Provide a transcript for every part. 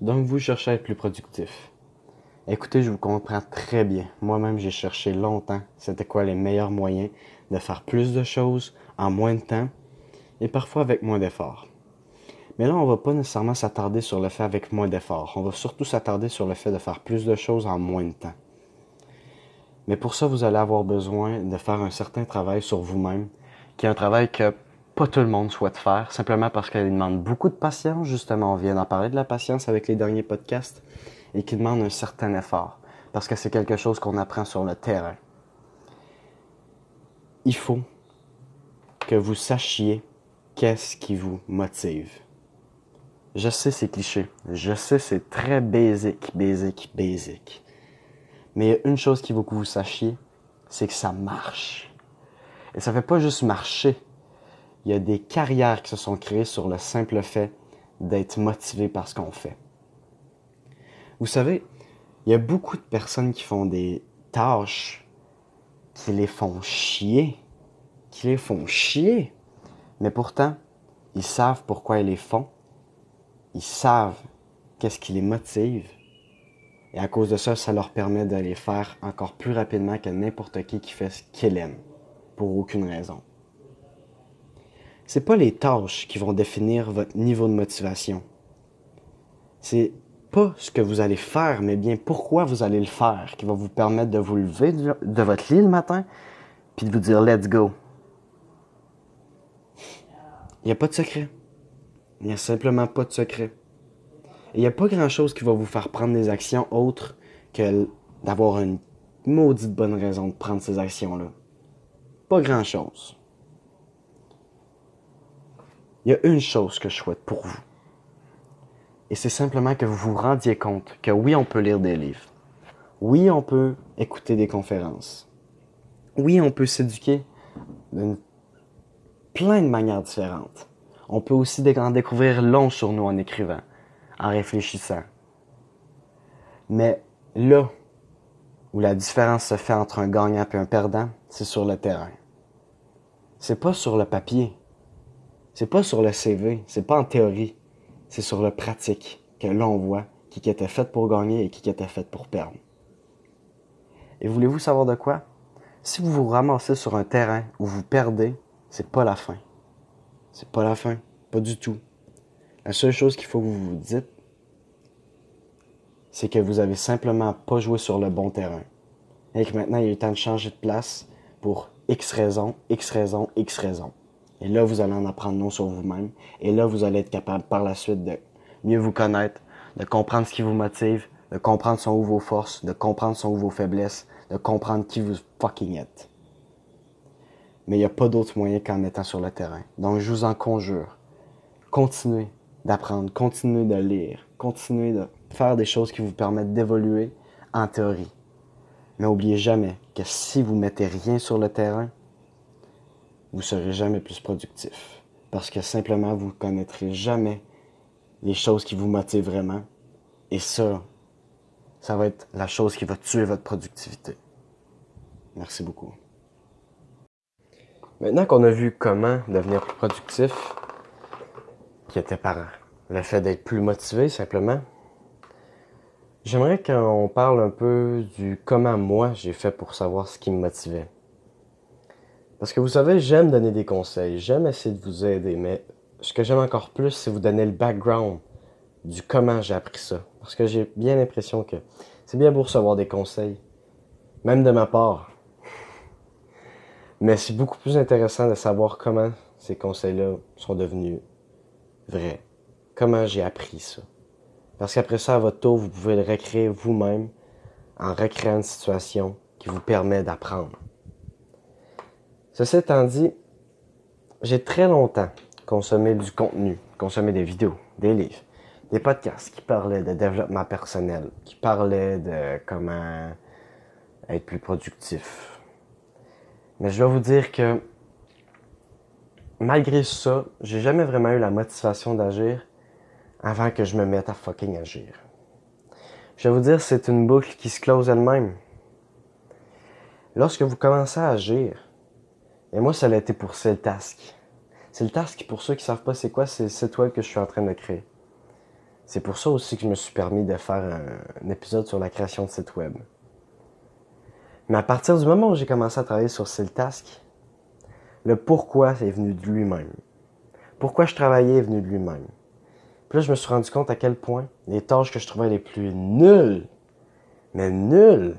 Donc vous cherchez à être plus productif. Écoutez, je vous comprends très bien. Moi-même, j'ai cherché longtemps c'était quoi les meilleurs moyens de faire plus de choses en moins de temps et parfois avec moins d'efforts. Mais là, on va pas nécessairement s'attarder sur le fait avec moins d'efforts. On va surtout s'attarder sur le fait de faire plus de choses en moins de temps. Mais pour ça, vous allez avoir besoin de faire un certain travail sur vous-même, qui est un travail que pas tout le monde souhaite faire, simplement parce qu'il demande beaucoup de patience. Justement, on vient d'en parler de la patience avec les derniers podcasts, et qui demande un certain effort, parce que c'est quelque chose qu'on apprend sur le terrain. Il faut que vous sachiez qu'est-ce qui vous motive. Je sais c'est cliché, je sais c'est très basic, basic, basic. Mais une chose qu'il faut que vous sachiez, c'est que ça marche. Et ça fait pas juste marcher. Il y a des carrières qui se sont créées sur le simple fait d'être motivé par ce qu'on fait. Vous savez, il y a beaucoup de personnes qui font des tâches qui les font chier, qui les font chier. Mais pourtant, ils savent pourquoi ils les font. Ils savent qu'est-ce qui les motive. Et à cause de ça, ça leur permet de les faire encore plus rapidement que n'importe qui qui fait ce qu'il aime, pour aucune raison. C'est pas les tâches qui vont définir votre niveau de motivation. C'est pas ce que vous allez faire, mais bien pourquoi vous allez le faire, qui va vous permettre de vous lever de votre lit le matin, puis de vous dire let's go. Il n'y a pas de secret. Il n'y a simplement pas de secret. il n'y a pas grand-chose qui va vous faire prendre des actions autres que d'avoir une maudite bonne raison de prendre ces actions-là. Pas grand-chose. Il y a une chose que je souhaite pour vous. Et c'est simplement que vous vous rendiez compte que oui, on peut lire des livres. Oui, on peut écouter des conférences. Oui, on peut s'éduquer d'une plein de manières différentes. On peut aussi en découvrir long sur nous en écrivant, en réfléchissant. Mais là où la différence se fait entre un gagnant et un perdant, c'est sur le terrain. C'est pas sur le papier. C'est pas sur le CV. C'est pas en théorie c'est sur le pratique que l'on voit qui était fait pour gagner et qui était fait pour perdre. Et voulez-vous savoir de quoi? Si vous vous ramassez sur un terrain où vous perdez, c'est pas la fin. C'est pas la fin. Pas du tout. La seule chose qu'il faut que vous vous dites, c'est que vous avez simplement pas joué sur le bon terrain. Et que maintenant, il est temps de changer de place pour X raisons, X raisons, X raisons. Et là, vous allez en apprendre non sur vous-même. Et là, vous allez être capable par la suite de mieux vous connaître, de comprendre ce qui vous motive, de comprendre son ou vos forces, de comprendre son ou vos faiblesses, de comprendre qui vous fucking êtes. Mais il n'y a pas d'autre moyen qu'en étant sur le terrain. Donc, je vous en conjure. Continuez d'apprendre, continuez de lire, continuez de faire des choses qui vous permettent d'évoluer en théorie. Mais n'oubliez jamais que si vous mettez rien sur le terrain, vous serez jamais plus productif. Parce que simplement, vous ne connaîtrez jamais les choses qui vous motivent vraiment. Et ça, ça va être la chose qui va tuer votre productivité. Merci beaucoup. Maintenant qu'on a vu comment devenir plus productif, qui était par le fait d'être plus motivé simplement, j'aimerais qu'on parle un peu du comment moi j'ai fait pour savoir ce qui me motivait. Parce que vous savez, j'aime donner des conseils, j'aime essayer de vous aider, mais ce que j'aime encore plus, c'est vous donner le background du comment j'ai appris ça. Parce que j'ai bien l'impression que c'est bien beau recevoir des conseils, même de ma part. Mais c'est beaucoup plus intéressant de savoir comment ces conseils-là sont devenus vrais. Comment j'ai appris ça. Parce qu'après ça, à votre tour, vous pouvez le recréer vous-même en recréant une situation qui vous permet d'apprendre. Ceci étant dit, j'ai très longtemps consommé du contenu, consommé des vidéos, des livres, des podcasts qui parlaient de développement personnel, qui parlaient de comment être plus productif. Mais je dois vous dire que malgré ça, j'ai jamais vraiment eu la motivation d'agir avant que je me mette à fucking agir. Je vais vous dire, c'est une boucle qui se close elle-même. Lorsque vous commencez à agir, et moi, ça a été pour C'est le. C'est le pour ceux qui savent pas c'est quoi, c'est le site web que je suis en train de créer. C'est pour ça aussi que je me suis permis de faire un, un épisode sur la création de site web. Mais à partir du moment où j'ai commencé à travailler sur Siltask, le pourquoi est venu de lui-même. Pourquoi je travaillais est venu de lui-même. Puis là, je me suis rendu compte à quel point les tâches que je trouvais les plus nulles, mais nulles,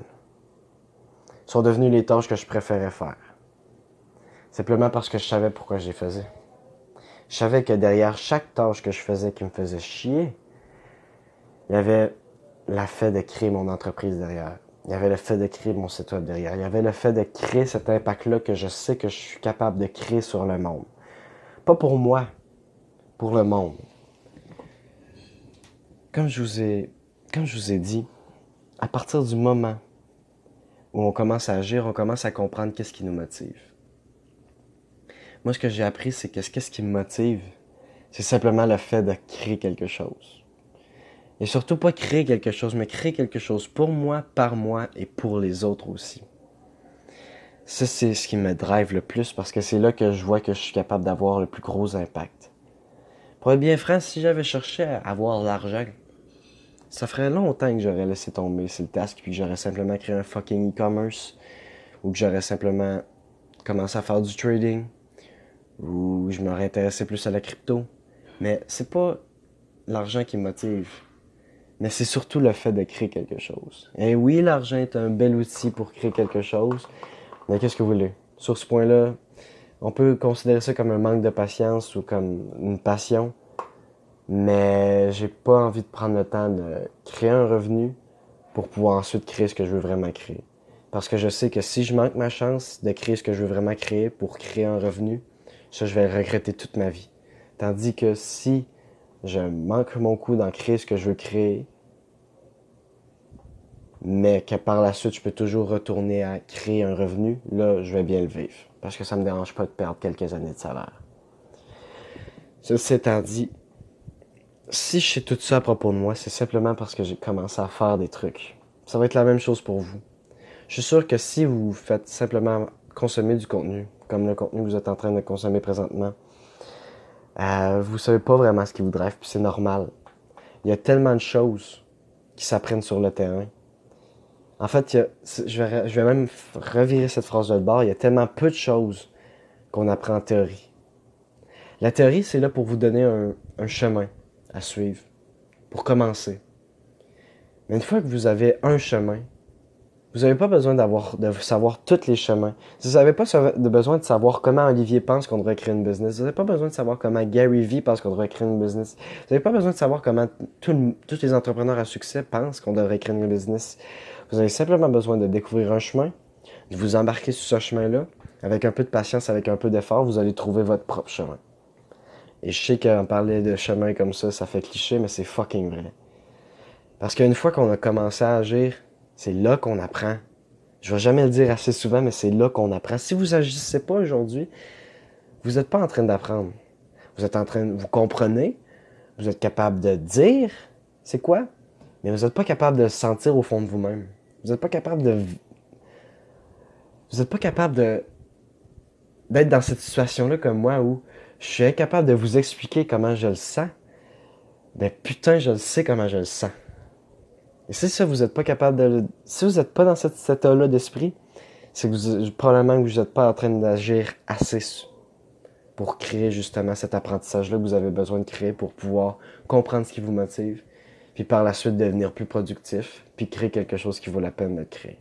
sont devenues les tâches que je préférais faire. Simplement parce que je savais pourquoi je les faisais. Je savais que derrière chaque tâche que je faisais qui me faisait chier, il y avait la fait de créer mon entreprise derrière. Il y avait le fait de créer mon site web derrière. Il y avait le fait de créer cet impact-là que je sais que je suis capable de créer sur le monde. Pas pour moi, pour le monde. Comme je vous ai, comme je vous ai dit, à partir du moment où on commence à agir, on commence à comprendre qu'est-ce qui nous motive. Moi, ce que j'ai appris, c'est que qu'est-ce qui me motive, c'est simplement le fait de créer quelque chose. Et surtout pas créer quelque chose, mais créer quelque chose pour moi, par moi et pour les autres aussi. Ça, c'est ce qui me drive le plus parce que c'est là que je vois que je suis capable d'avoir le plus gros impact. Pour être bien franc, si j'avais cherché à avoir l'argent, ça ferait longtemps que j'aurais laissé tomber le task puis que j'aurais simplement créé un fucking e-commerce ou que j'aurais simplement commencé à faire du trading ou je m'aurais intéressé plus à la crypto. Mais c'est pas l'argent qui me motive mais c'est surtout le fait de créer quelque chose. Et oui, l'argent est un bel outil pour créer quelque chose, mais qu'est-ce que vous voulez? Sur ce point-là, on peut considérer ça comme un manque de patience ou comme une passion, mais j'ai pas envie de prendre le temps de créer un revenu pour pouvoir ensuite créer ce que je veux vraiment créer. Parce que je sais que si je manque ma chance de créer ce que je veux vraiment créer pour créer un revenu, ça, je vais regretter toute ma vie. Tandis que si je manque mon coup d'en créer ce que je veux créer, mais que par la suite, je peux toujours retourner à créer un revenu, là, je vais bien le vivre. Parce que ça me dérange pas de perdre quelques années de salaire. Ceci étant dit, si je sais tout ça à propos de moi, c'est simplement parce que j'ai commencé à faire des trucs. Ça va être la même chose pour vous. Je suis sûr que si vous faites simplement consommer du contenu, comme le contenu que vous êtes en train de consommer présentement, euh, vous savez pas vraiment ce qui vous drive, puis c'est normal. Il y a tellement de choses qui s'apprennent sur le terrain en fait, je, vais, même revirer cette phrase de bord. Il y a tellement peu de choses qu'on apprend en théorie. La théorie, c'est là pour vous donner un chemin à suivre, pour commencer. Mais une fois que vous avez un chemin, vous n'avez pas besoin d'avoir de savoir tous les chemins. Vous n'avez pas besoin de savoir comment Olivier pense qu'on devrait créer une business. Vous n'avez pas besoin de savoir comment Gary Vee pense qu'on devrait créer une business. Vous n'avez pas besoin de savoir comment tous les entrepreneurs à succès pensent qu'on devrait créer une business. Vous avez simplement besoin de découvrir un chemin, de vous embarquer sur ce chemin-là. Avec un peu de patience, avec un peu d'effort, vous allez trouver votre propre chemin. Et je sais qu'en parler de chemin comme ça, ça fait cliché, mais c'est fucking vrai. Parce qu'une fois qu'on a commencé à agir, c'est là qu'on apprend. Je vais jamais le dire assez souvent, mais c'est là qu'on apprend. Si vous agissez pas aujourd'hui, vous n'êtes pas en train d'apprendre. Vous êtes en train, vous comprenez, vous êtes capable de dire, c'est quoi, mais vous n'êtes pas capable de sentir au fond de vous-même. Vous n'êtes pas capable de. Vous n'êtes pas capable de. d'être dans cette situation-là comme moi où je suis incapable de vous expliquer comment je le sens. Ben putain, je le sais comment je le sens. Et si ça, vous n'êtes pas capable de. Si vous n'êtes pas dans cet état-là d'esprit, c'est que vous, probablement que vous n'êtes pas en train d'agir assez pour créer justement cet apprentissage-là que vous avez besoin de créer pour pouvoir comprendre ce qui vous motive, puis par la suite devenir plus productif, puis créer quelque chose qui vaut la peine de créer.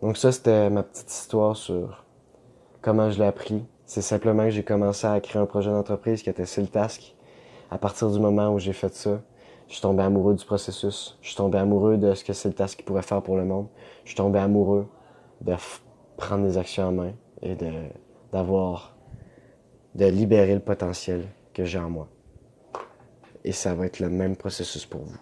Donc ça, c'était ma petite histoire sur comment je l'ai appris. C'est simplement que j'ai commencé à créer un projet d'entreprise qui était Siltask. À partir du moment où j'ai fait ça, je suis tombé amoureux du processus. Je suis tombé amoureux de ce que Siltask pourrait faire pour le monde. Je suis tombé amoureux de prendre des actions en main et de d'avoir de libérer le potentiel que j'ai en moi et ça va être le même processus pour vous.